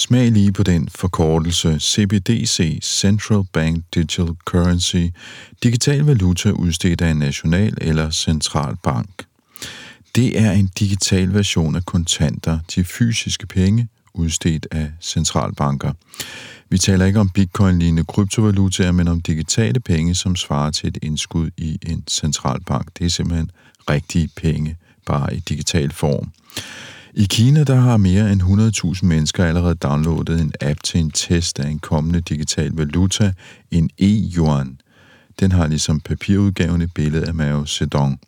Smag lige på den forkortelse. CBDC, Central Bank Digital Currency, digital valuta udstedt af en national eller central bank. Det er en digital version af kontanter, de fysiske penge, udstedt af centralbanker. Vi taler ikke om bitcoin-lignende kryptovalutaer, men om digitale penge, som svarer til et indskud i en centralbank. Det er simpelthen rigtige penge, bare i digital form. I Kina der har mere end 100.000 mennesker allerede downloadet en app til en test af en kommende digital valuta, en e-yuan. Den har ligesom papirudgaven et billede af Mao Zedong.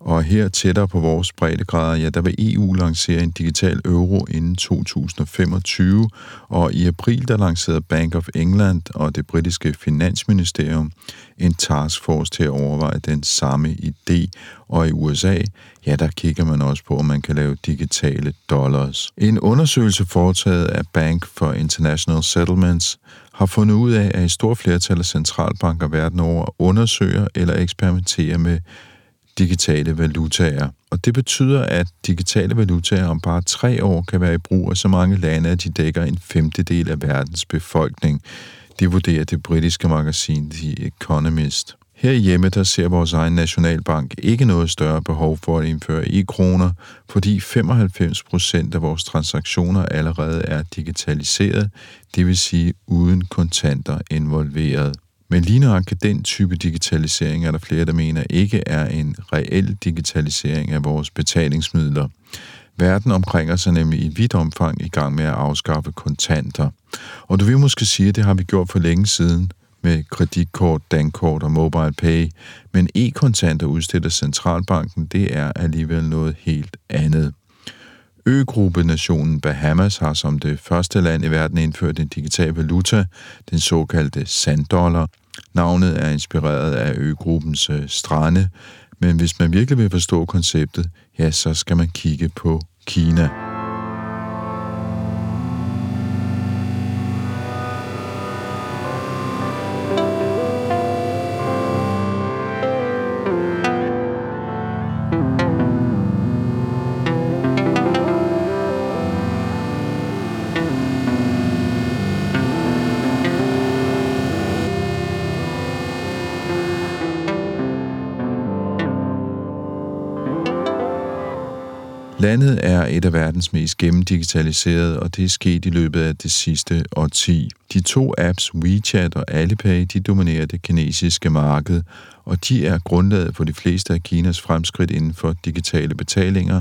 Og her tættere på vores breddegrader, ja, der vil EU lancere en digital euro inden 2025, og i april der lancerede Bank of England og det britiske finansministerium en taskforce til at overveje den samme idé, og i USA, ja, der kigger man også på, om man kan lave digitale dollars. En undersøgelse foretaget af Bank for International Settlements har fundet ud af, at et stort flertal af centralbanker verden over undersøger eller eksperimenterer med digitale valutaer. Og det betyder, at digitale valutaer om bare tre år kan være i brug af så mange lande, at de dækker en femtedel af verdens befolkning. Det vurderer det britiske magasin The Economist. Her hjemme der ser vores egen nationalbank ikke noget større behov for at indføre e-kroner, fordi 95 procent af vores transaktioner allerede er digitaliseret, det vil sige uden kontanter involveret. Men lige nøjagtigt den type digitalisering er der flere, der mener ikke er en reel digitalisering af vores betalingsmidler. Verden omkring os er nemlig i vidt omfang i gang med at afskaffe kontanter. Og du vil måske sige, at det har vi gjort for længe siden med kreditkort, dankort og mobile pay, men e-kontanter udstedt af centralbanken, det er alligevel noget helt andet. Øgruppenationen Bahamas har som det første land i verden indført en digital valuta, den såkaldte sanddollar. Navnet er inspireret af øgruppens øh, strande, men hvis man virkelig vil forstå konceptet, ja, så skal man kigge på Kina. Et af verdens mest gennemdigitaliserede, og det er sket i løbet af det sidste årti. De to apps WeChat og Alipay, de dominerer det kinesiske marked, og de er grundlaget for de fleste af Kinas fremskridt inden for digitale betalinger,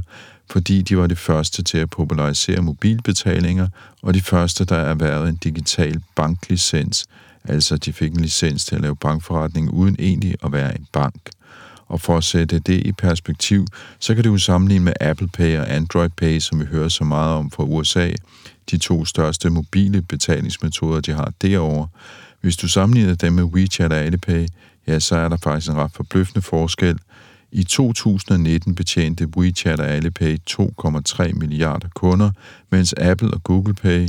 fordi de var de første til at popularisere mobilbetalinger, og de første, der erhvervede en digital banklicens, altså de fik en licens til at lave bankforretning uden egentlig at være en bank. Og for at sætte det i perspektiv, så kan du sammenligne med Apple Pay og Android Pay, som vi hører så meget om fra USA, de to største mobile betalingsmetoder, de har derovre. Hvis du sammenligner dem med WeChat og Alipay, ja, så er der faktisk en ret forbløffende forskel. I 2019 betjente WeChat og Alipay 2,3 milliarder kunder, mens Apple og Google Pay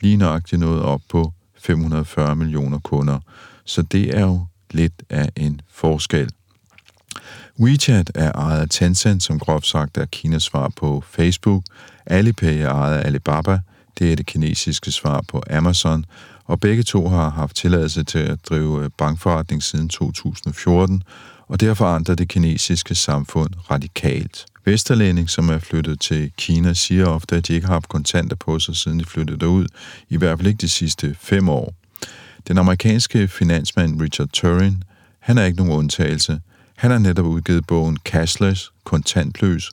lige nøjagtigt nåede op på 540 millioner kunder. Så det er jo lidt af en forskel. WeChat er ejet af Tencent, som groft sagt er Kinas svar på Facebook. Alipay er ejet af Alibaba, det er det kinesiske svar på Amazon, og begge to har haft tilladelse til at drive øh, bankforretning siden 2014, og derfor forandrer det kinesiske samfund radikalt. Vesterlænding, som er flyttet til Kina, siger ofte, at de ikke har haft kontanter på sig, siden de flyttede derud, i hvert fald ikke de sidste fem år. Den amerikanske finansmand Richard Turin, han er ikke nogen undtagelse. Han har netop udgivet bogen Cashless, kontantløs,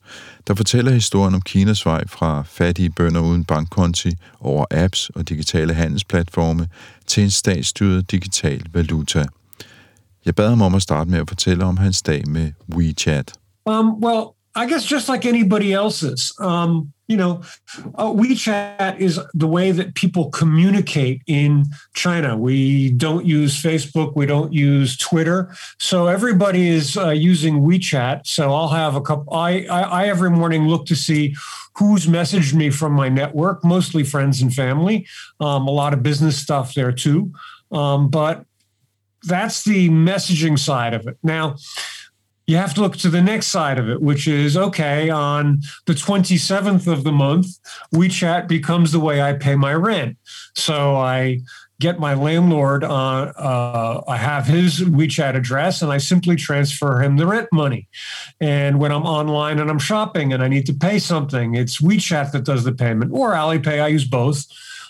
der fortæller historien om Kinas vej fra fattige bønder uden bankkonti over apps og digitale handelsplatforme til en statsstyret digital valuta. Jeg bad ham om at starte med at fortælle om hans dag med WeChat. Um, well, I guess just like anybody else's, um, you know, uh, WeChat is the way that people communicate in China. We don't use Facebook, we don't use Twitter, so everybody is uh, using WeChat. So I'll have a couple. I, I I every morning look to see who's messaged me from my network, mostly friends and family. Um, a lot of business stuff there too, um, but that's the messaging side of it. Now you have to look to the next side of it, which is okay, on the 27th of the month, WeChat becomes the way I pay my rent. So I get my landlord, uh, uh, I have his WeChat address and I simply transfer him the rent money. And when I'm online and I'm shopping and I need to pay something, it's WeChat that does the payment or Alipay. I use both.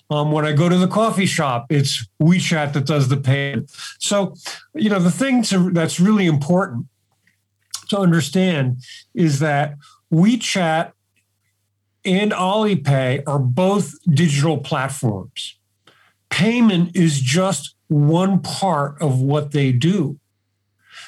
Um, when I go to the coffee shop, it's WeChat that does the payment. So, you know, the thing to, that's really important to understand is that WeChat and Alipay are both digital platforms. Payment is just one part of what they do.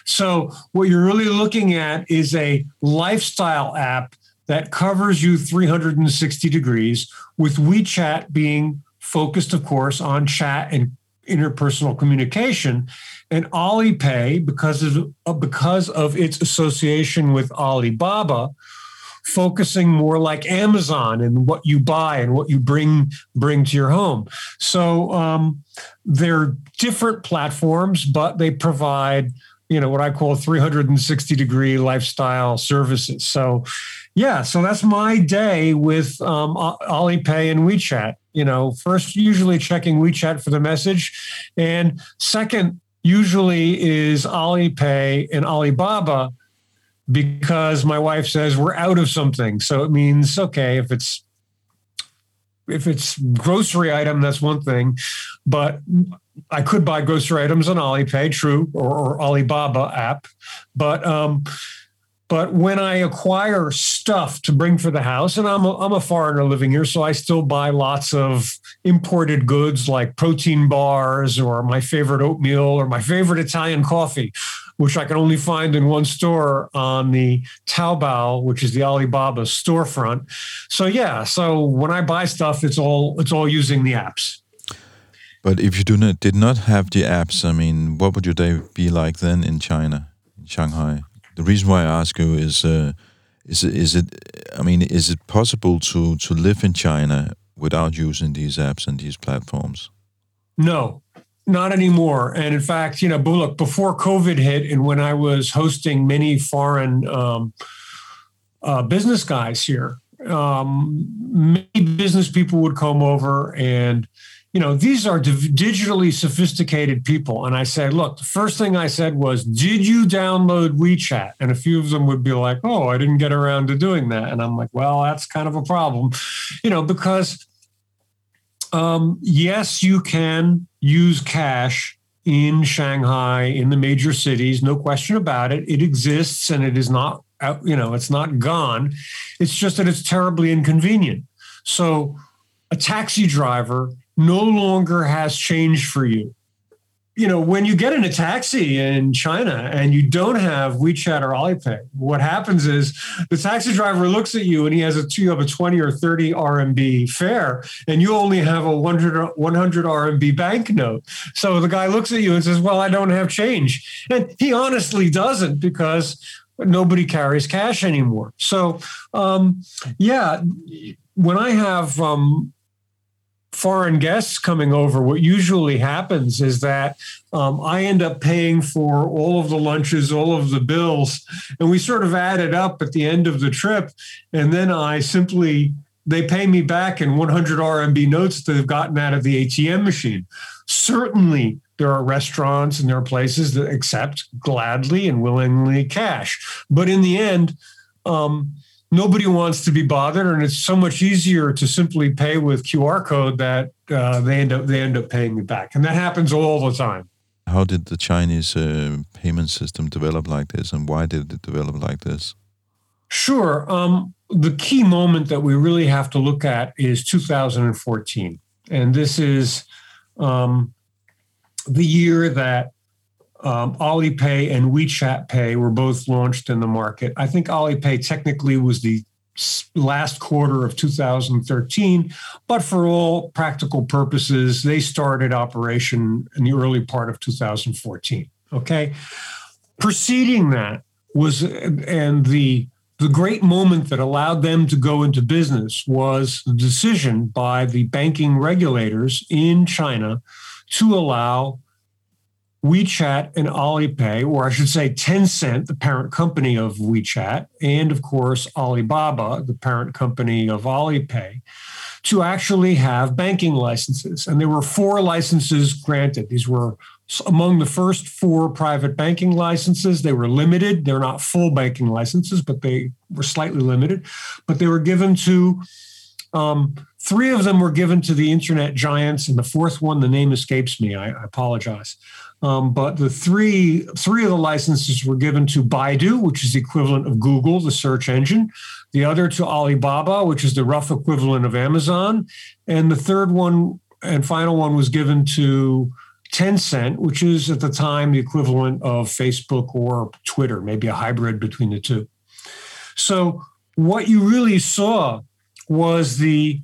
So, what you're really looking at is a lifestyle app that covers you 360 degrees, with WeChat being focused, of course, on chat and interpersonal communication. And Alipay, because of uh, because of its association with Alibaba, focusing more like Amazon and what you buy and what you bring bring to your home. So um, they're different platforms, but they provide you know what I call 360 degree lifestyle services. So yeah, so that's my day with um, Alipay and WeChat. You know, first usually checking WeChat for the message, and second usually is Alipay and Alibaba because my wife says we're out of something. So it means okay if it's if it's grocery item, that's one thing, but I could buy grocery items on Alipay, true, or, or Alibaba app, but um, but when I acquire stuff to bring for the house, and I'm a, I'm a foreigner living here, so I still buy lots of imported goods like protein bars or my favorite oatmeal or my favorite Italian coffee, which I can only find in one store on the Taobao, which is the Alibaba storefront. So yeah, so when I buy stuff, it's all it's all using the apps. But if you do not did not have the apps, I mean, what would your day be like then in China, in Shanghai? The reason why I ask you is uh, is is it I mean is it possible to to live in China without using these apps and these platforms? No, not anymore. And in fact, you know, look, before COVID hit, and when I was hosting many foreign um, uh, business guys here, um, many business people would come over and you know, these are digitally sophisticated people. And I say, look, the first thing I said was, did you download WeChat? And a few of them would be like, oh, I didn't get around to doing that. And I'm like, well, that's kind of a problem, you know, because um, yes, you can use cash in Shanghai, in the major cities, no question about it. It exists and it is not, you know, it's not gone. It's just that it's terribly inconvenient. So a taxi driver no longer has change for you. You know, when you get in a taxi in China and you don't have WeChat or Alipay, what happens is the taxi driver looks at you and he has a you have a 20 or 30 RMB fare and you only have a 100, 100 RMB banknote. So the guy looks at you and says, Well, I don't have change. And he honestly doesn't because nobody carries cash anymore. So, um, yeah, when I have um, foreign guests coming over, what usually happens is that um, I end up paying for all of the lunches, all of the bills, and we sort of add it up at the end of the trip. And then I simply, they pay me back in 100 RMB notes that they've gotten out of the ATM machine. Certainly, there are restaurants and there are places that accept gladly and willingly cash. But in the end, um, nobody wants to be bothered, and it's so much easier to simply pay with QR code that uh, they end up they end up paying me back, and that happens all the time. How did the Chinese uh, payment system develop like this, and why did it develop like this? Sure. Um, the key moment that we really have to look at is 2014, and this is um, the year that um, Alipay and WeChat Pay were both launched in the market. I think Alipay technically was the last quarter of 2013, but for all practical purposes, they started operation in the early part of 2014. Okay. Preceding that was, and the the great moment that allowed them to go into business was the decision by the banking regulators in China to allow WeChat and Alipay, or I should say Tencent, the parent company of WeChat, and of course Alibaba, the parent company of Alipay, to actually have banking licenses. And there were four licenses granted. These were among the first four private banking licenses. They were limited. They're not full banking licenses, but they were slightly limited. But they were given to um, three of them were given to the internet giants, and the fourth one, the name escapes me. I, I apologize. Um, but the three three of the licenses were given to Baidu, which is the equivalent of Google, the search engine. The other to Alibaba, which is the rough equivalent of Amazon, and the third one and final one was given to Tencent, which is at the time the equivalent of Facebook or Twitter, maybe a hybrid between the two. So what you really saw was the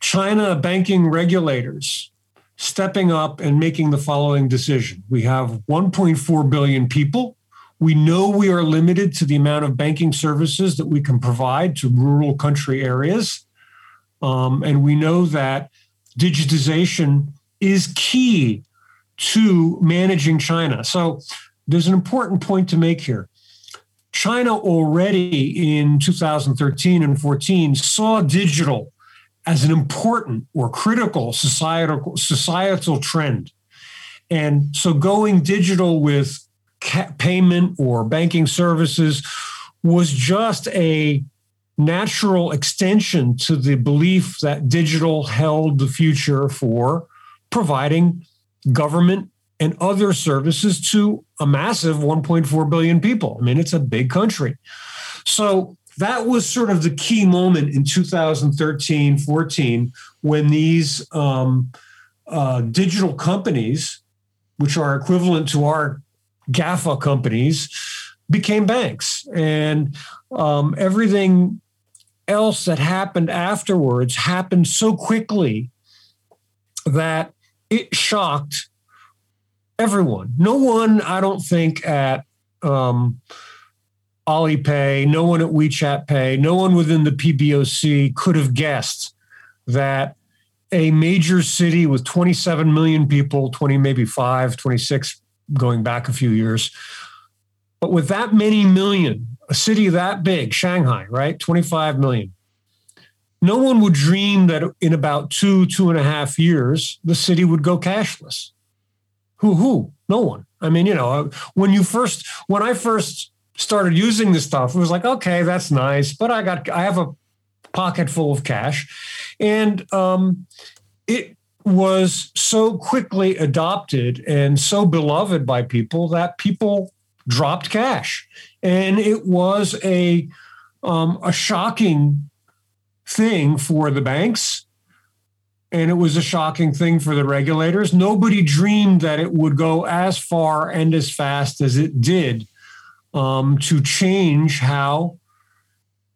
China banking regulators stepping up and making the following decision. We have 1.4 billion people. We know we are limited to the amount of banking services that we can provide to rural country areas. Um, and we know that digitization is key to managing China. So there's an important point to make here. China already in 2013 and 14 saw digital as an important or critical societal societal trend. And so going digital with payment or banking services was just a natural extension to the belief that digital held the future for providing government and other services to a massive 1.4 billion people. I mean, it's a big country. So that was sort of the key moment in 2013 14 when these um, uh, digital companies, which are equivalent to our GAFA companies, became banks. And um, everything else that happened afterwards happened so quickly that it shocked everyone. No one, I don't think, at um, Alipay, no one at WeChat Pay, no one within the PBOC could have guessed that a major city with 27 million people, 20, maybe five, 26, going back a few years, but with that many million, a city that big, Shanghai, right? 25 million. No one would dream that in about two, two and a half years, the city would go cashless. Who, who? No one. I mean, you know, when you first, when I first started using this stuff, it was like, okay, that's nice, but I got I have a pocket full of cash, and um, it was so quickly adopted and so beloved by people that people dropped cash, and it was a um, a shocking thing for the banks. And it was a shocking thing for the regulators. Nobody dreamed that it would go as far and as fast as it did um, to change how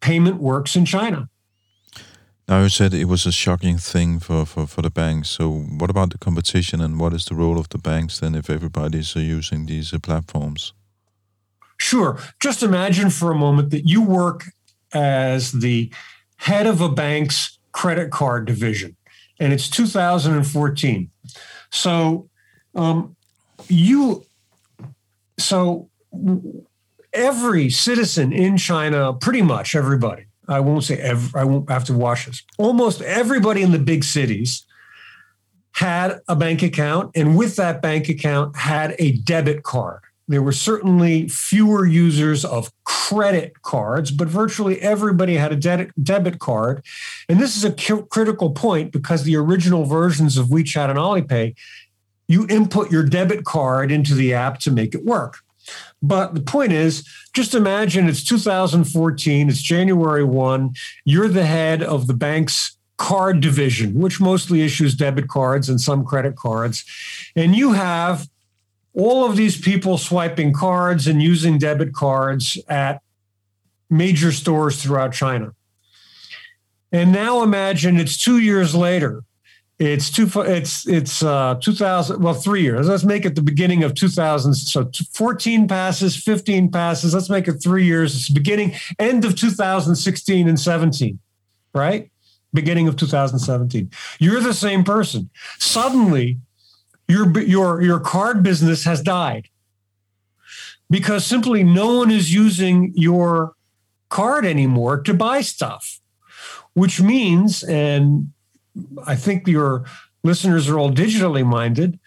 payment works in China. Now you said it was a shocking thing for, for, for the banks. So what about the competition and what is the role of the banks then if everybody's uh, using these uh, platforms? Sure. Just imagine for a moment that you work as the head of a bank's credit card division, and it's 2014. So um, you, so every citizen in China, pretty much everybody, I won't say every, I won't have to wash this, almost everybody in the big cities had a bank account and with that bank account had a debit card. There were certainly fewer users of credit cards, but virtually everybody had a de- debit card. And this is a critical point because the original versions of WeChat and Alipay, you input your debit card into the app to make it work. But the point is, just imagine it's 2014, it's January 1, you're the head of the bank's card division, which mostly issues debit cards and some credit cards. And you have all of these people swiping cards and using debit cards at major stores throughout China. And now imagine it's two years later. It's two. It's it's uh, 2000. Well, three years. Let's make it the beginning of 2000. So 14 passes, 15 passes. Let's make it three years. It's beginning end of 2016 and 17, right? Beginning of 2017. You're the same person. Suddenly, your your your card business has died. Because simply no one is using your card anymore to buy stuff which means and i think your listeners are all digitally minded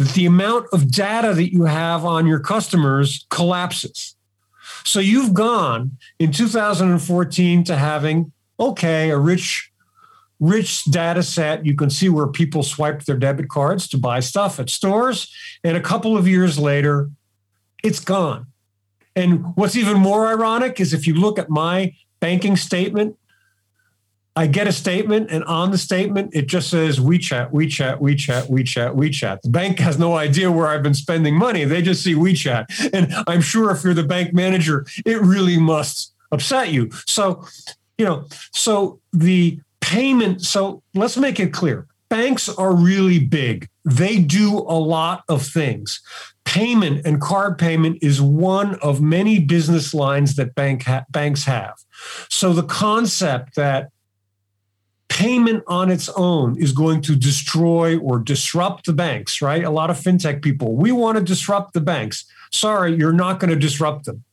that the amount of data that you have on your customers collapses. So you've gone in 2014 to having okay a rich rich data set. You can see where people swiped their debit cards to buy stuff at stores. And a couple of years later, it's gone. And what's even more ironic is if you look at my banking statement, I get a statement, and on the statement, it just says WeChat, WeChat, WeChat, WeChat, WeChat. The bank has no idea where I've been spending money. They just see WeChat. And I'm sure if you're the bank manager, it really must upset you. So, you know, so the payment. So let's make it clear banks are really big, they do a lot of things. Payment and card payment is one of many business lines that bank ha- banks have. So the concept that payment on its own is going to destroy or disrupt the banks, right? A lot of fintech people, we want to disrupt the banks. Sorry, you're not going to disrupt them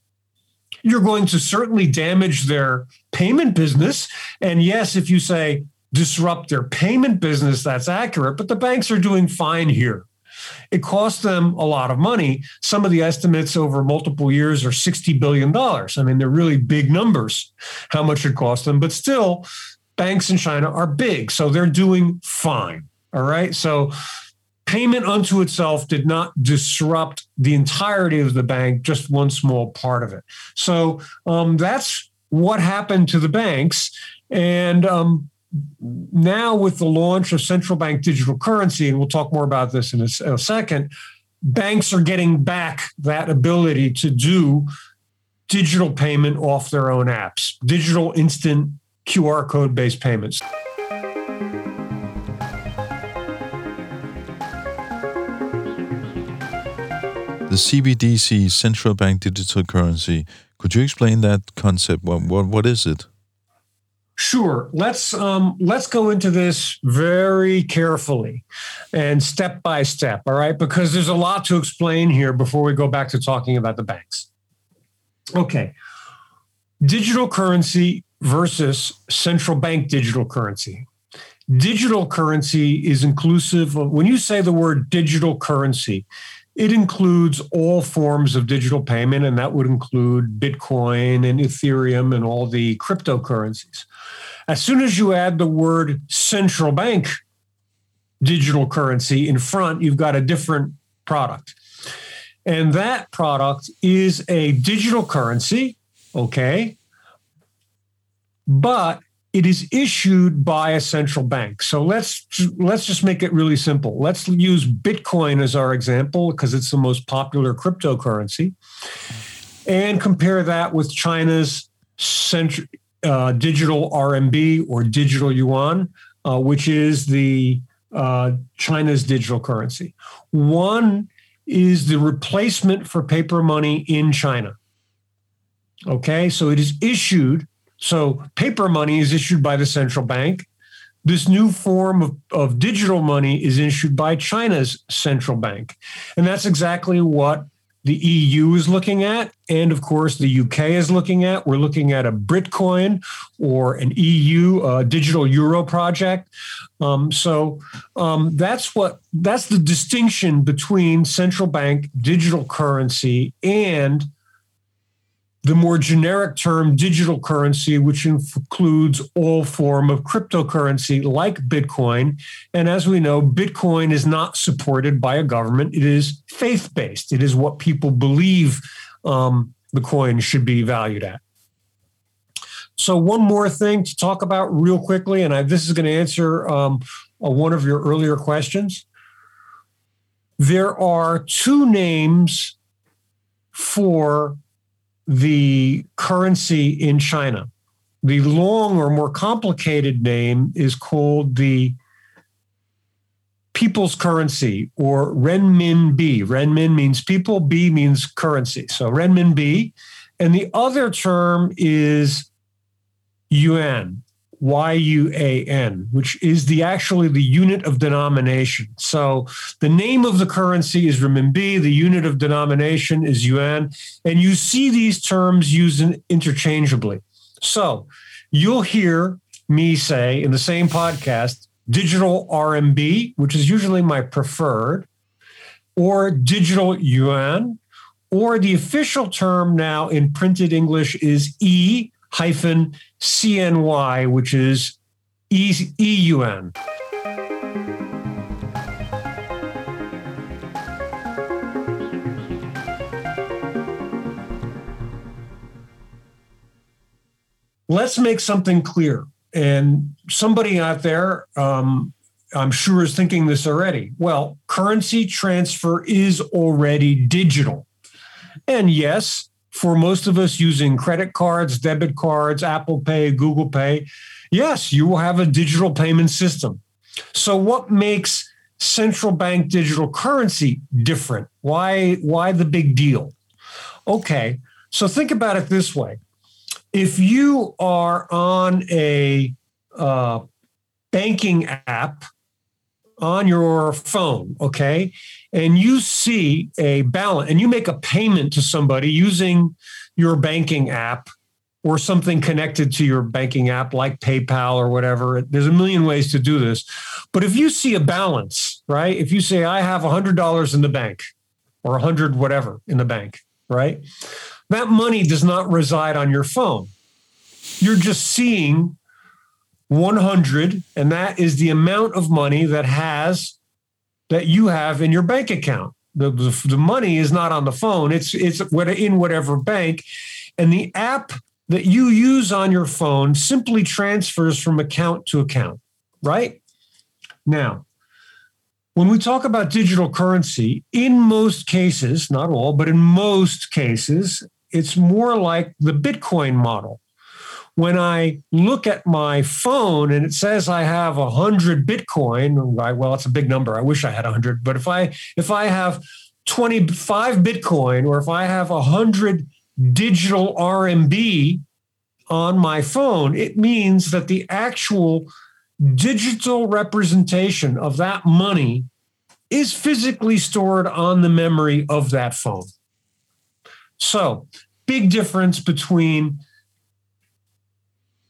you're going to certainly damage their payment business. And yes, if you say disrupt their payment business, that's accurate, but the banks are doing fine here. It costs them a lot of money. Some of the estimates over multiple years are $60 billion. I mean, they're really big numbers, how much it costs them, but still, banks in China are big. So they're doing fine. All right. So payment unto itself did not disrupt the entirety of the bank, just one small part of it. So um, that's what happened to the banks. And um, now, with the launch of central bank digital currency, and we'll talk more about this in a, a second, banks are getting back that ability to do digital payment off their own apps, digital instant QR code based payments. The CBDC, central bank digital currency. Could you explain that concept? What what, what is it? Sure. Let's um, let's go into this very carefully and step by step. All right, because there's a lot to explain here before we go back to talking about the banks. Okay, digital currency versus central bank digital currency. Digital currency is inclusive of when you say the word digital currency, it includes all forms of digital payment, and that would include Bitcoin and Ethereum and all the cryptocurrencies. As soon as you add the word central bank digital currency in front, you've got a different product. And that product is a digital currency, okay? But it is issued by a central bank. So let's let's just make it really simple. Let's use Bitcoin as our example because it's the most popular cryptocurrency, and compare that with China's central, uh, digital RMB or digital yuan, uh, which is the uh, China's digital currency. One is the replacement for paper money in China. Okay, so it is issued so paper money is issued by the central bank. This new form of, of digital money is issued by China's central bank. And that's exactly what the EU is looking at, and of course the UK is looking at. We're looking at a Britcoin or an EU uh, digital euro project. Um, so um, that's what that's the distinction between central bank digital currency and the more generic term digital currency, which includes all form of cryptocurrency like Bitcoin. And as we know, Bitcoin is not supported by a government. It is faith-based. It is what people believe um, the coin should be valued at. So one more thing to talk about real quickly, and I, this is going to answer um, one of your earlier questions. There are two names for the currency in China. The long or more complicated name is called the people's currency or renminbi. Renmin means people, B means currency. So renminbi. And the other term is yuan. Y-U-A-N, which is the actually the unit of denomination. So the name of the currency is renminbi, the unit of denomination is yuan, and you see these terms used interchangeably. So you'll hear me say in the same podcast, digital RMB, which is usually my preferred, or digital yuan, or the official term now in printed English is E hyphen CNY, which is e-yuan. Let's make something clear. And somebody out there, um, I'm sure, is thinking this already. Well, currency transfer is already digital. And yes, for most of us using credit cards, debit cards, Apple Pay, Google Pay, yes, you will have a digital payment system. So, what makes central bank digital currency different? Why, why the big deal? Okay, so think about it this way. If you are on a uh, banking app on your phone, okay, and you see a balance and you make a payment to somebody using your banking app or something connected to your banking app like PayPal or whatever. There's a million ways to do this. But if you see a balance, right? If you say, I have $100 in the bank or 100 whatever in the bank, right? That money does not reside on your phone. You're just seeing 100, and that is the amount of money that has that you have in your bank account. The, the, the money is not on the phone. It's it's in whatever bank, and the app that you use on your phone simply transfers from account to account. Right now, when we talk about digital currency, in most cases, not all, but in most cases, it's more like the Bitcoin model when I look at my phone and it says I have a hundred Bitcoin, well, it's a big number. I wish I had a hundred, but if I if I have 25 Bitcoin or if I have a hundred digital RMB on my phone, it means that the actual digital representation of that money is physically stored on the memory of that phone. So, big difference between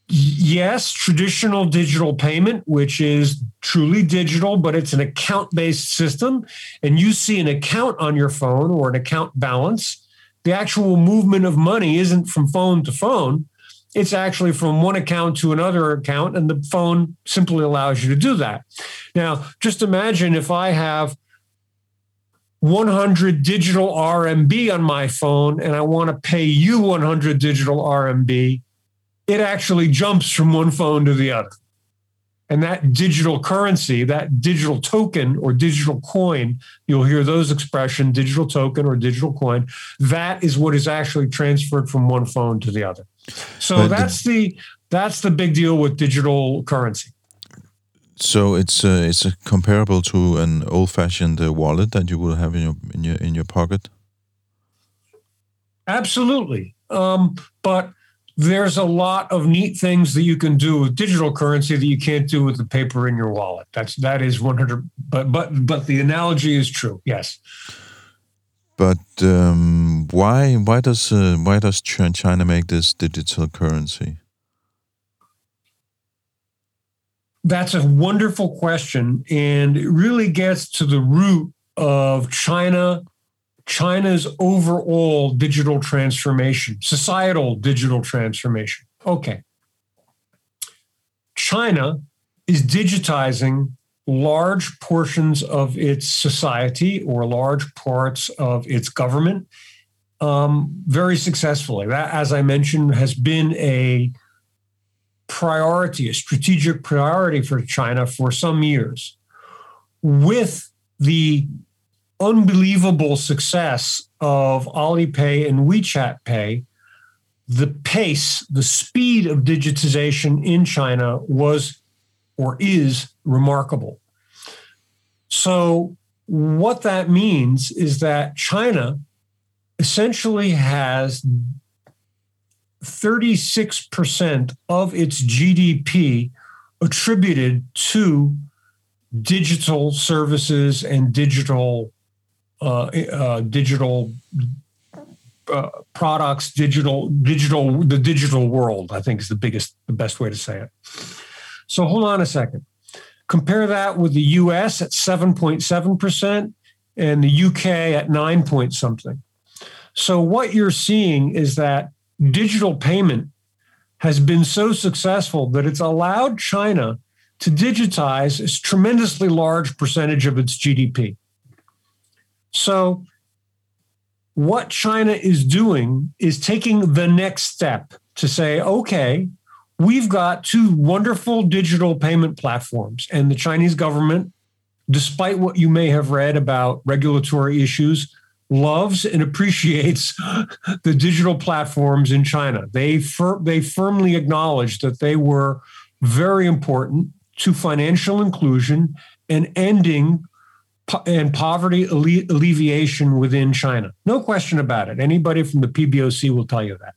yes, traditional digital payment, which is truly digital, but it's an account based system. And you see an account on your phone or an account balance. The actual movement of money isn't from phone to phone. It's actually from one account to another account, and the phone simply allows you to do that. Now, just imagine if I have 100 digital RMB on my phone and I want to pay you 100 digital RMB it actually jumps from one phone to the other. And that digital currency, that digital token or digital coin, you'll hear those expressions, digital token or digital coin, that is what is actually transferred from one phone to the other. So but that's the, the that's the big deal with digital currency. So it's uh, it's comparable to an old-fashioned uh, wallet that you will have in your in your in your pocket. Absolutely, um, but there's a lot of neat things that you can do with digital currency that you can't do with the paper in your wallet. That's that is 100 but but but the analogy is true. Yes. But um, why why does uh, why does China make this digital currency? That's a wonderful question, and it really gets to the root of China, China's overall digital transformation, societal digital transformation. Okay. China is digitizing large portions of its society or large parts of its government um, very successfully. That, as I mentioned, has been a priority, a strategic priority for China for some years. With the unbelievable success of Alipay and WeChat Pay, the pace, the speed of digitization in China was or is remarkable. So, what that means is that China essentially has 36% of its GDP attributed to digital services and digital digital uh, products, digital digital the digital world. I think is the biggest the best way to say it. So hold on a second. Compare that with the US at 7.7% and the UK at 9 point something. So what you're seeing is that digital payment has been so successful that it's allowed China to digitize a tremendously large percentage of its GDP. So what China is doing is taking the next step to say, okay, we've got two wonderful digital payment platforms, and the Chinese government, despite what you may have read about regulatory issues, loves and appreciates the digital platforms in China. They fir- they firmly acknowledge that they were very important to financial inclusion and ending and poverty alle- alleviation within China. No question about it. Anybody from the PBOC will tell you that.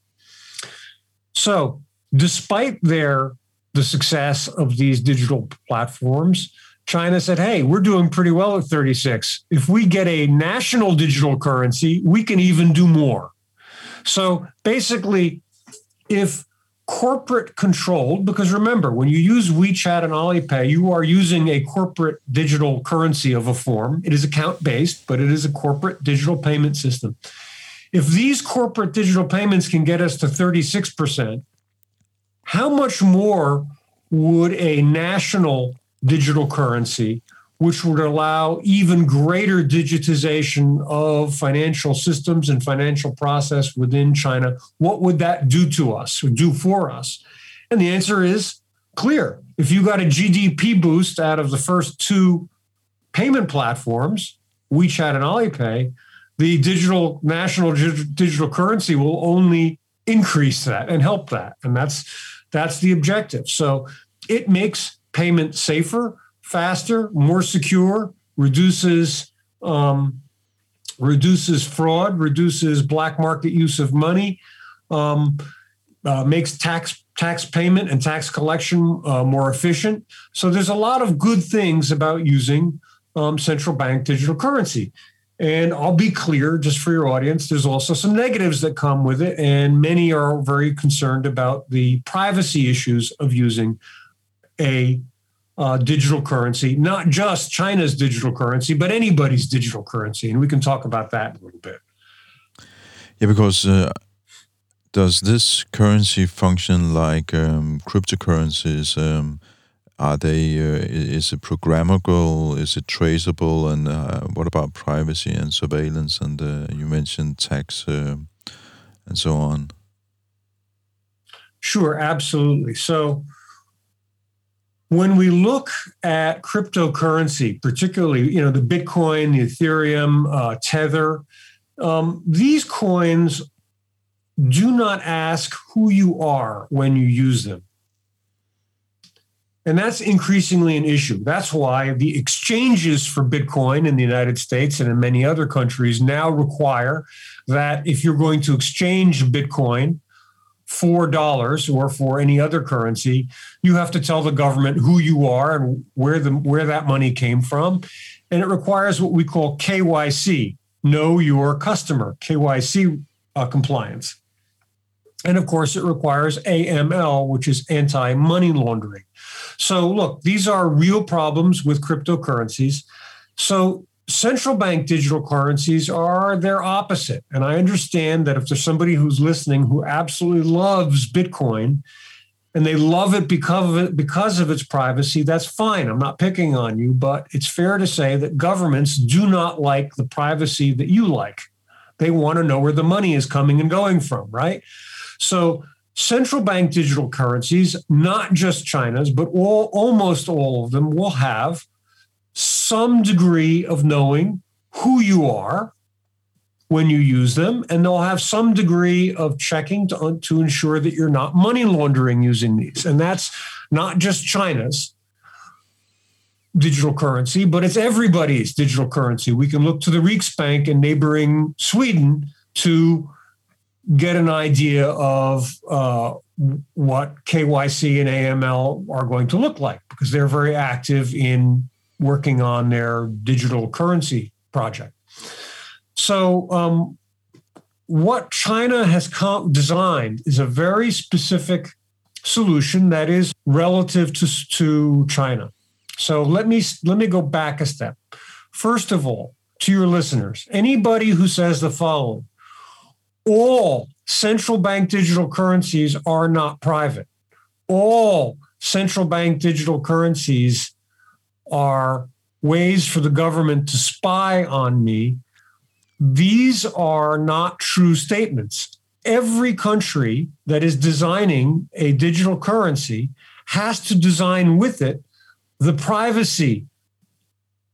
So despite their the success of these digital platforms, China said, "Hey, we're doing pretty well at 36. If we get a national digital currency, we can even do more." So basically, if corporate controlled, because remember, when you use WeChat and Alipay, you are using a corporate digital currency of a form. It is account based, but it is a corporate digital payment system. If these corporate digital payments can get us to 36%, how much more would a national digital currency, which would allow even greater digitization of financial systems and financial process within China, what would that do to us or do for us? And the answer is clear. If you got a GDP boost out of the first two payment platforms, WeChat and Alipay, the digital national digital currency will only increase that and help that. And that's that's the objective. So it makes payment safer, faster, more secure, reduces um, reduces fraud, reduces black market use of money, um, uh, makes tax tax payment and tax collection uh, more efficient. So there's a lot of good things about using um, central bank digital currency. And I'll be clear just for your audience, there's also some negatives that come with it. And many are very concerned about the privacy issues of using a uh, digital currency, not just China's digital currency, but anybody's digital currency. And we can talk about that a little bit. Yeah, because uh, does this currency function like um, cryptocurrencies? Um, are they? Uh, is it programmable? Is it traceable? And uh, what about privacy and surveillance? And uh, you mentioned tax uh, and so on. Sure, absolutely. So when we look at cryptocurrency, particularly you know the Bitcoin, the Ethereum, uh, Tether, um, these coins do not ask who you are when you use them. And that's increasingly an issue. That's why the exchanges for Bitcoin in the United States and in many other countries now require that if you're going to exchange Bitcoin for dollars or for any other currency, you have to tell the government who you are and where the where that money came from. And it requires what we call KYC, know your customer, KYC uh, compliance. And of course, it requires AML, which is anti money laundering. So, look, these are real problems with cryptocurrencies. So, central bank digital currencies are their opposite. And I understand that if there's somebody who's listening who absolutely loves Bitcoin and they love it because of it because of its privacy, that's fine. I'm not picking on you, but it's fair to say that governments do not like the privacy that you like. They want to know where the money is coming and going from, right? So central bank digital currencies, not just China's, but all almost all of them will have some degree of knowing who you are when you use them, and they'll have some degree of checking to, to ensure that you're not money laundering using these. And that's not just China's digital currency, but it's everybody's digital currency. We can look to the Riksbank in neighboring Sweden to get an idea of uh, what KYC and AML are going to look like because they're very active in working on their digital currency project. So, um, what China has designed is a very specific solution that is relative to, to China. So let me let me go back a step. First of all, to your listeners, anybody who says the following: all central bank digital currencies are not private. All central bank digital currencies are ways for the government to spy on me. These are not true statements. Every country that is designing a digital currency has to design with it the privacy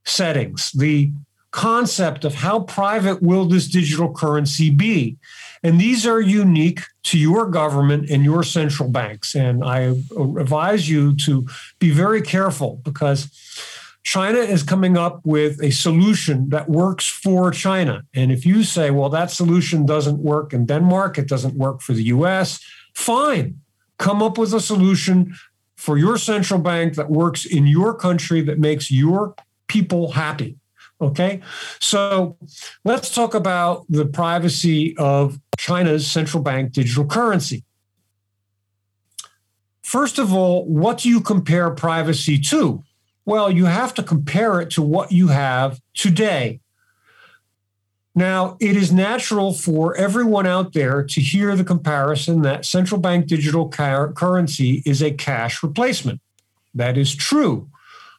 settings, the concept of how private will this digital currency be. And these are unique to your government and your central banks. And I advise you to be very careful because China is coming up with a solution that works for China. And if you say, well, that solution doesn't work in Denmark, it doesn't work for the US, fine. Come up with a solution for your central bank that works in your country that makes your people happy. Okay. So let's talk about the privacy of China's central bank digital currency. First of all, what do you compare privacy to? Well, you have to compare it to what you have today. Now, it is natural for everyone out there to hear the comparison that central bank digital currency is a cash replacement. That is true.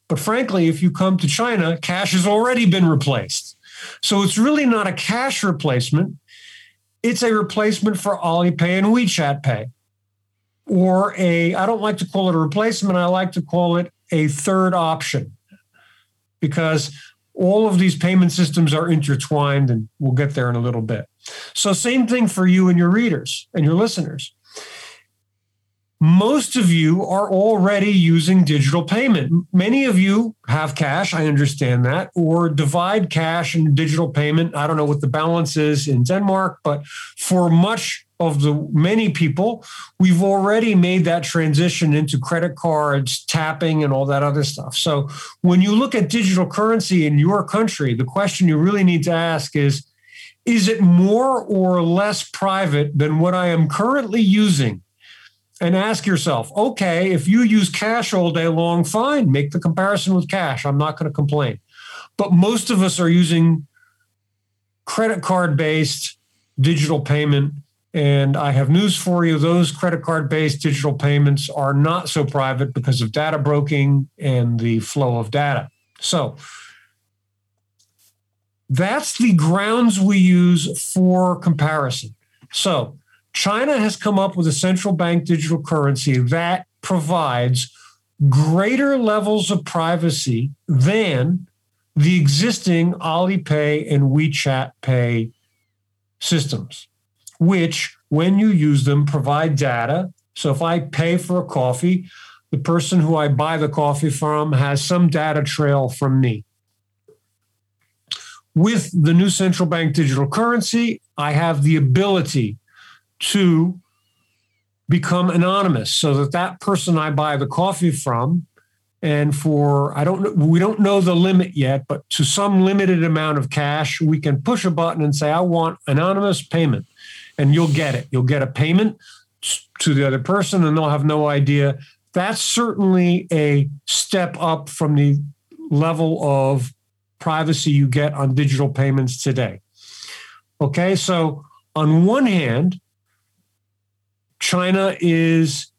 But frankly, if you come to China, cash has already been replaced. So it's really not a cash replacement. It's a replacement for Alipay and WeChat Pay. Or a, I don't like to call it a replacement, I like to call it a third option because all of these payment systems are intertwined, and we'll get there in a little bit. So, same thing for you and your readers and your listeners most of you are already using digital payment. Many of you have cash, I understand that, or divide cash and digital payment. I don't know what the balance is in Denmark, but for much of the many people, we've already made that transition into credit cards, tapping, and all that other stuff. So when you look at digital currency in your country, the question you really need to ask is is it more or less private than what I am currently using? And ask yourself, okay, if you use cash all day long, fine, make the comparison with cash. I'm not going to complain. But most of us are using credit card based digital payment. And I have news for you those credit card based digital payments are not so private because of data broking and the flow of data. So that's the grounds we use for comparison. So China has come up with a central bank digital currency that provides greater levels of privacy than the existing Alipay and WeChat Pay systems, which, when you use them, provide data. So if I pay for a coffee, the person who I buy the coffee from has some data trail from me. With the new central bank digital currency, I have the ability to become anonymous so that that person I buy the coffee from And for, I don't know, we don't know the limit yet, but to some limited amount of cash, we can push a button and say, I want anonymous payment. And you'll get it. You'll get a payment to the other person and they'll have no idea. That's certainly a step up from the level of privacy you get on digital payments today. Okay, so on one hand, China is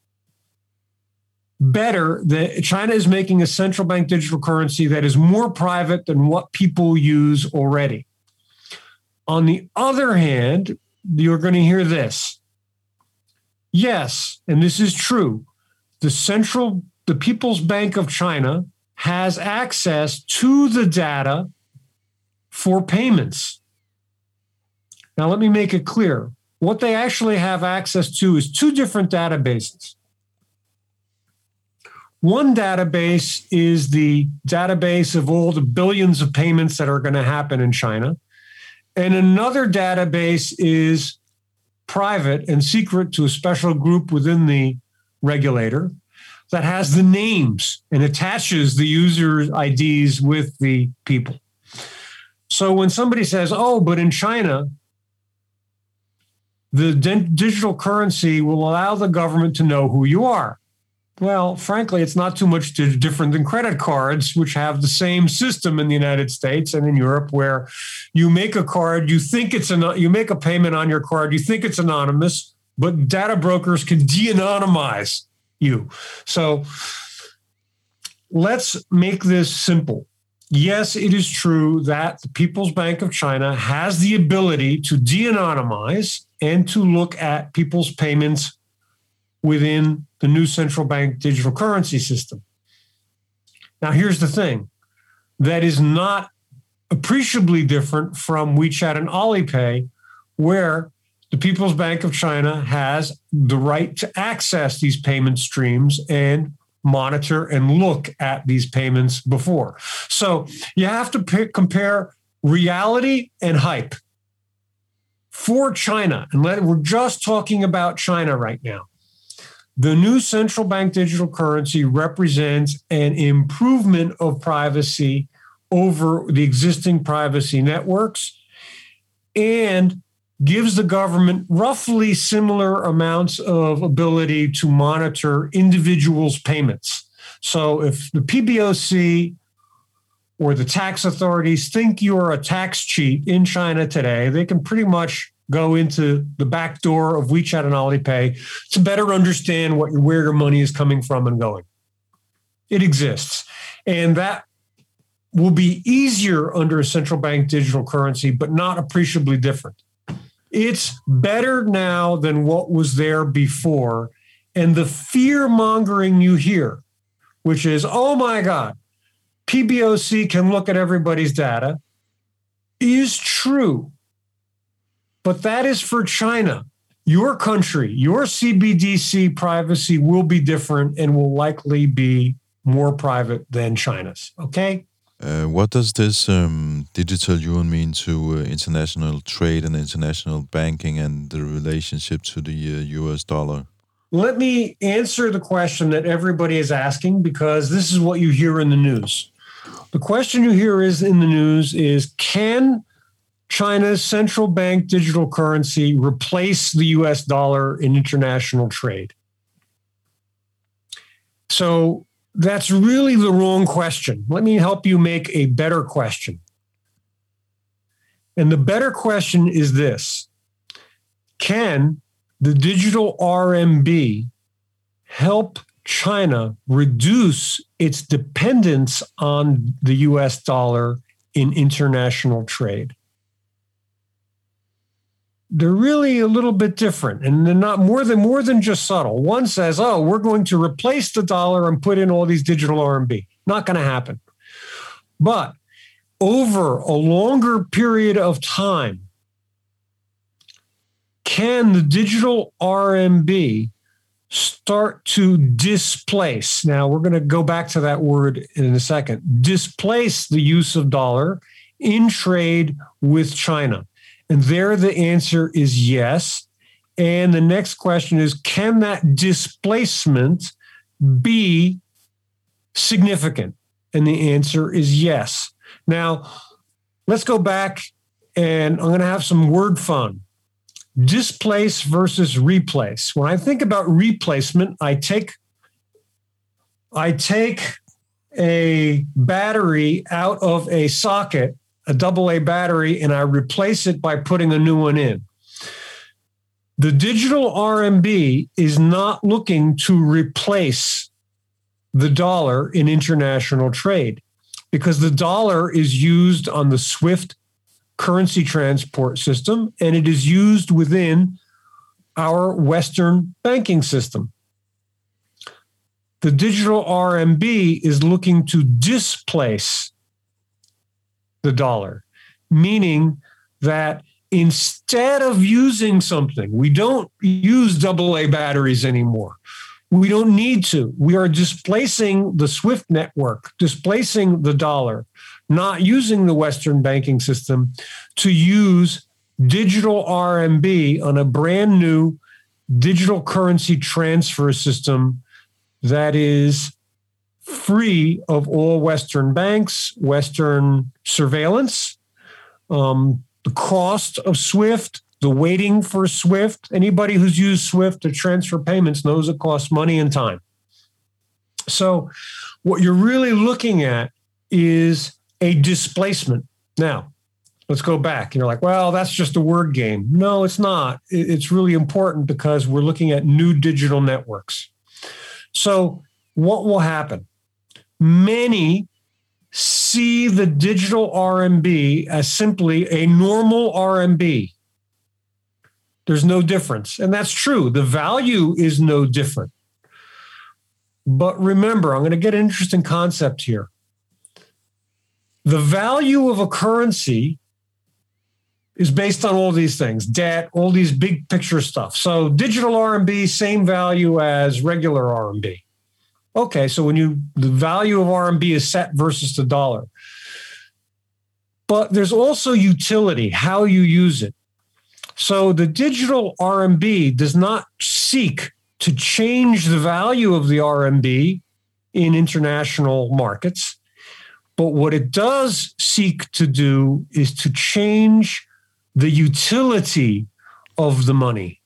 better that China is making a central bank digital currency that is more private than what people use already. On the other hand, you're going to hear this. Yes, and this is true. The central the People's Bank of China has access to the data for payments. Now, let me make it clear. What they actually have access to is two different databases. One database is the database of all the billions of payments that are going to happen in China. And another database is private and secret to a special group within the regulator that has the names and attaches the user IDs with the people. So when somebody says, oh, but in China, the digital currency will allow the government to know who you are. Well, frankly, it's not too much different than credit cards, which have the same system in the United States and in Europe, where you make a card, you think it's an, you make a payment on your card, you think it's anonymous, but data brokers can de-anonymize you. So let's make this simple. Yes, it is true that the People's Bank of China has the ability to de anonymize and to look at people's payments within the new central bank digital currency system. Now, here's the thing that is not appreciably different from WeChat and Alipay, where the People's Bank of China has the right to access these payment streams and monitor and look at these payments before. So you have to pick, compare reality and hype for China. And let, we're just talking about China right now. The new central bank digital currency represents an improvement of privacy over the existing privacy networks and gives the government roughly similar amounts of ability to monitor individuals' payments. So if the PBOC or the tax authorities think you're a tax cheat in China today, they can pretty much go into the back door of WeChat and Alipay to better understand what where your money is coming from and going. It exists. And that will be easier under a central bank digital currency, but not appreciably different. It's better now than what was there before. And the fear mongering you hear, which is, oh my God, PBOC can look at everybody's data, is true. But that is for China. Your country, your CBDC privacy will be different and will likely be more private than China's. Okay. Uh, what does this um, digital yuan mean to uh, international trade and international banking and the relationship to the uh, US dollar? Let me answer the question that everybody is asking because this is what you hear in the news. The question you hear is in the news is can China's central bank digital currency replace the US dollar in international trade? So that's really the wrong question. Let me help you make a better question. And the better question is this Can the digital RMB help China reduce its dependence on the US dollar in international trade? they're really a little bit different and they're not more than more than just subtle. One says, "Oh, we're going to replace the dollar and put in all these digital RMB." Not going to happen. But over a longer period of time, can the digital RMB start to displace? Now, we're going to go back to that word in a second. Displace the use of dollar in trade with China. And there the answer is yes. And the next question is can that displacement be significant? And the answer is yes. Now, let's go back and I'm going to have some word fun. Displace versus replace. When I think about replacement, I take I take a battery out of a socket, a double A battery, and I replace it by putting a new one in. The digital RMB is not looking to replace the dollar in international trade because the dollar is used on the SWIFT currency transport system and it is used within our Western banking system. The digital RMB is looking to displace the dollar, meaning that instead of using something, we don't use AA batteries anymore. We don't need to. We are displacing the SWIFT network, displacing the dollar, not using the Western banking system to use digital RMB on a brand new digital currency transfer system that is free of all Western banks, Western surveillance, um, the cost of SWIFT, the waiting for SWIFT. Anybody who's used SWIFT to transfer payments knows it costs money and time. So, what you're really looking at is a displacement. Now, let's go back. You're like, well, that's just a word game. No, it's not. It's really important because we're looking at new digital networks. So, what will happen? Many see the digital RMB as simply a normal RMB. There's no difference. And that's true. The value is no different. But remember, I'm going to get an interesting concept here. The value of a currency is based on all these things debt, all these big picture stuff. So digital RMB, same value as regular RMB. Okay, so when you the value of RMB is set versus the dollar. But there's also utility, how you use it. So the digital RMB does not seek to change the value of the RMB in international markets. But what it does seek to do is to change the utility of the money,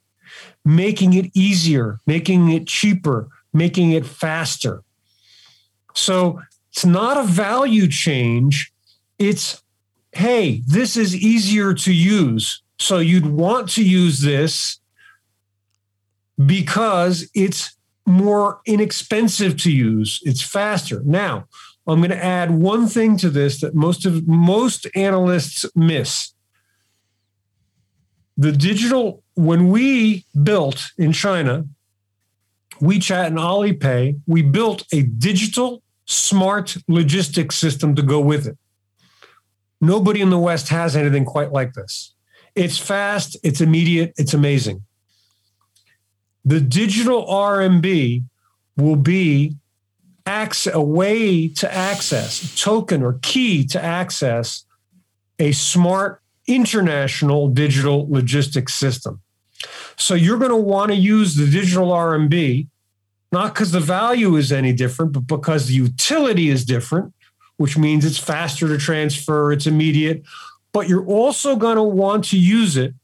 making it easier, making it cheaper, making it faster. So it's not a value change. It's, hey, this is easier to use. So you'd want to use this because it's more inexpensive to use. It's faster. Now, I'm going to add one thing to this that most of most analysts miss the digital, when we built in China, WeChat and Alipay, we built a digital smart logistics system to go with it. Nobody in the West has anything quite like this. It's fast, it's immediate, it's amazing. The digital RMB will be a way to access, token or key to access a smart international digital logistics system. So you're going to want to use the digital RMB, not because the value is any different, but because the utility is different, which means it's faster to transfer, it's immediate. But you're also going to want to use it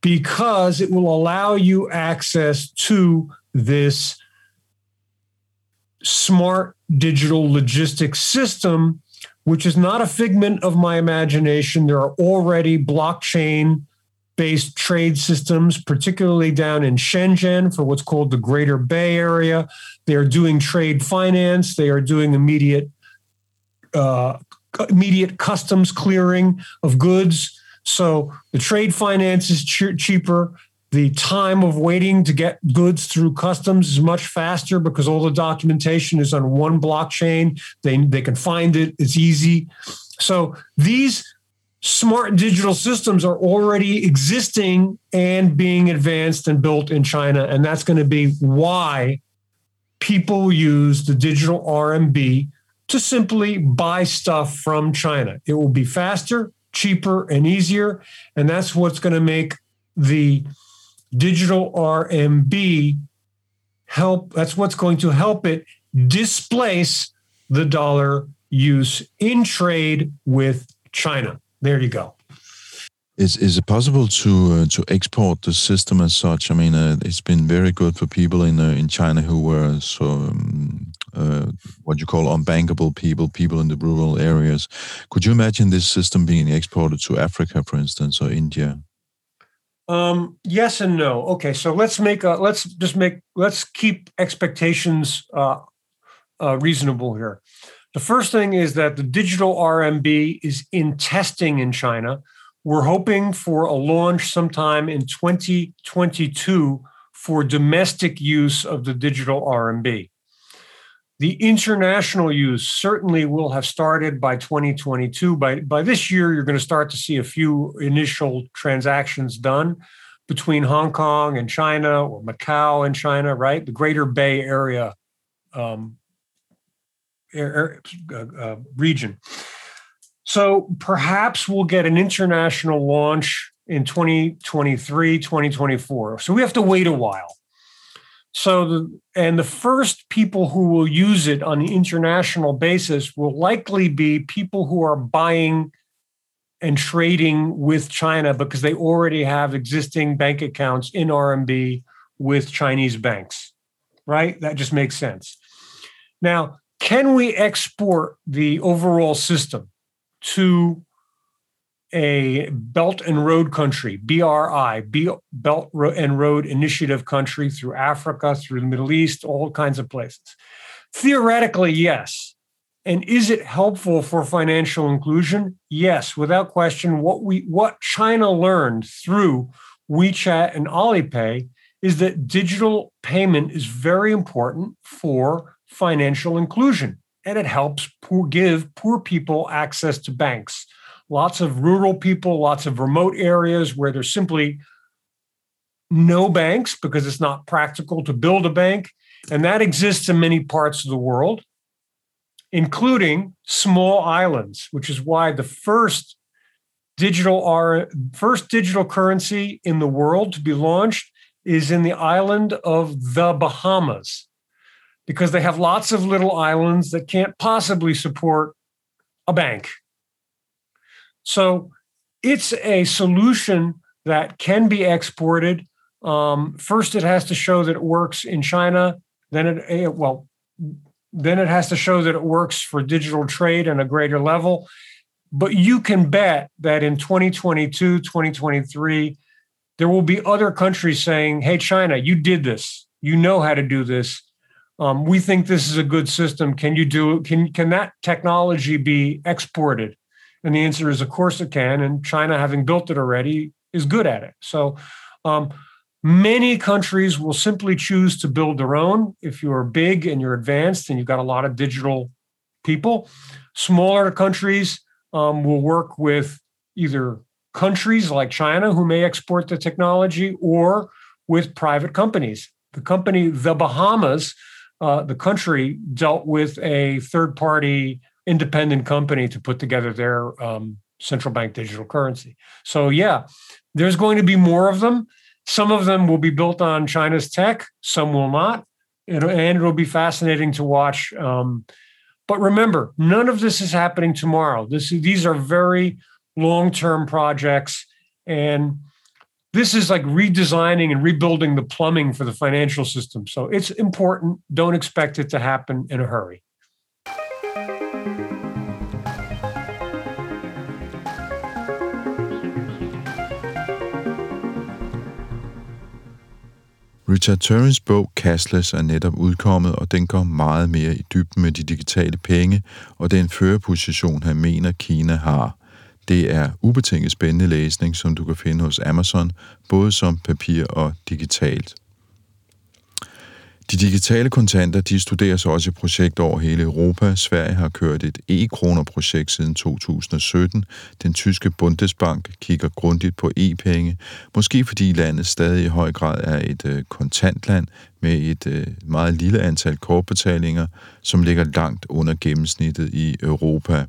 because it will allow you access to this smart digital logistics system which is not a figment of my imagination. There are already blockchain based trade systems, particularly down in Shenzhen for what's called the Greater Bay Area. They are doing trade finance. They are doing immediate uh, immediate customs clearing of goods. So the trade finance is ch- cheaper. The time of waiting to get goods through customs is much faster because all the documentation is on one blockchain. They, they can find it, it's easy. So these smart digital systems are already existing and being advanced and built in China. And that's going to be why people use the digital RMB to simply buy stuff from China. It will be faster, cheaper, and easier. And that's what's going to make the digital RMB help. That's what's going to help it displace the dollar use in trade with China. There you go. Is is it possible to uh, to export the system as such? I mean, uh, it's been very good for people in uh, in China who were so um, uh, what you call unbankable people, people in the rural areas. Could you imagine this system being exported to Africa, for instance, or India? Um, yes and no. Okay, so let's make a let's just make let's keep expectations uh, uh, reasonable here. The first thing is that the digital RMB is in testing in China. We're hoping for a launch sometime in 2022 for domestic use of the digital RMB. The international use certainly will have started by 2022. By, by this year, you're going to start to see a few initial transactions done between Hong Kong and China or Macau and China, right? The Greater Bay Area um, uh, region. So perhaps we'll get an international launch in 2023, 2024. So we have to wait a while. So the and the first people who will use it on the international basis will likely be people who are buying and trading with China because they already have existing bank accounts in RMB with Chinese banks. Right? That just makes sense. Now, can we export the overall system to a Belt and Road country, BRI, Belt and Road Initiative country through Africa, through the Middle East, all kinds of places? Theoretically, yes. And is it helpful for financial inclusion? Yes, without question. What we what China learned through WeChat and Alipay is that digital payment is very important for financial inclusion and it helps poor, give poor people access to banks lots of rural people, lots of remote areas where there's simply no banks because it's not practical to build a bank. And that exists in many parts of the world, including small islands, which is why the first digital R, first digital currency in the world to be launched is in the island of the Bahamas, because they have lots of little islands that can't possibly support a bank. So it's a solution that can be exported. Um, first, it has to show that it works in China. Then it eh, well, then it has to show that it works for digital trade on a greater level. But you can bet that in 2022, 2023, there will be other countries saying, "Hey, China, you did this. You know how to do this. Um, we think this is a good system. Can you do? Can can that technology be exported?" And the answer is, of course, it can. And China, having built it already, is good at it. So um, many countries will simply choose to build their own. If you're big and you're advanced and you've got a lot of digital people, smaller countries um, will work with either countries like China who may export the technology or with private companies. The company, the Bahamas, uh, the country dealt with a third party independent company to put together their um, central bank digital currency. So, yeah, there's going to be more of them. Some of them will be built on China's tech, some will not. It'll, and it'll be fascinating to watch. Um, but remember, none of this is happening tomorrow. This, these are very long term projects. And this is like redesigning and rebuilding the plumbing for the financial system. So it's important. Don't expect it to happen in a hurry. Richard Turins bog Cashless er netop udkommet, og den går meget mere i dybden med de digitale penge og den førerposition, han mener, Kina har. Det er ubetinget spændende læsning, som du kan finde hos Amazon, både som papir og digitalt. De digitale kontanter de studeres også i projekter over hele Europa. Sverige har kørt et e-kroner-projekt siden 2017. Den tyske Bundesbank kigger grundigt på e-penge, måske fordi landet stadig i høj grad er et øh, kontantland med et øh, meget lille antal kortbetalinger, som ligger langt under gennemsnittet i Europa.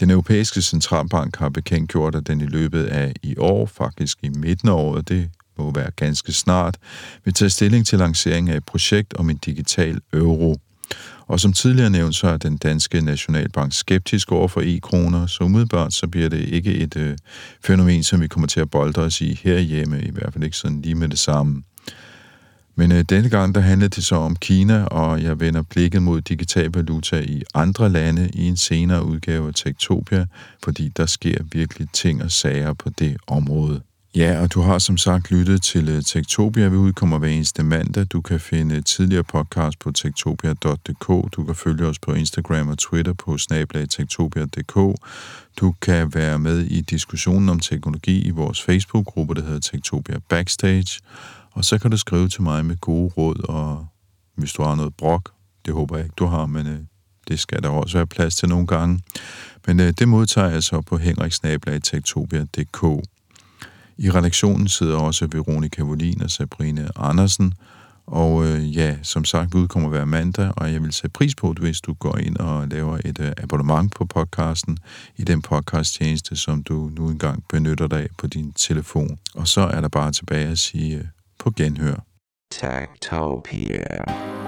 Den europæiske centralbank har bekendtgjort, at den i løbet af i år, faktisk i midten af året, det må være ganske snart, vil tage stilling til lancering af et projekt om en digital euro. Og som tidligere nævnt, så er den danske nationalbank skeptisk over for e-kroner, så umiddelbart så bliver det ikke et øh, fænomen, som vi kommer til at bolde os i herhjemme, i hvert fald ikke sådan lige med det samme. Men øh, denne gang der handlede det så om Kina, og jeg vender blikket mod digital valuta i andre lande i en senere udgave af Tektopia, fordi der sker virkelig ting og sager på det område. Ja, og du har som sagt lyttet til øh, Tektopia. Vi udkommer hver eneste mandag. Du kan finde øh, tidligere podcast på tektopia.dk. Du kan følge os på Instagram og Twitter på snablag.tektopia.dk. Du kan være med i diskussionen om teknologi i vores Facebook-gruppe, der hedder Tektopia Backstage. Og så kan du skrive til mig med gode råd, og hvis du har noget brok, det håber jeg ikke, du har, men øh, det skal der også være plads til nogle gange. Men det modtager jeg så på henriksnablag.tektopia.dk. I redaktionen sidder også Veronika Volin og Sabrine Andersen, og øh, ja, som sagt, udkommer hver mandag, og jeg vil sætte pris på det, hvis du går ind og laver et øh, abonnement på podcasten i den podcasttjeneste, som du nu engang benytter dig af på din telefon. Og så er der bare tilbage at sige øh, på genhør. Tektopia.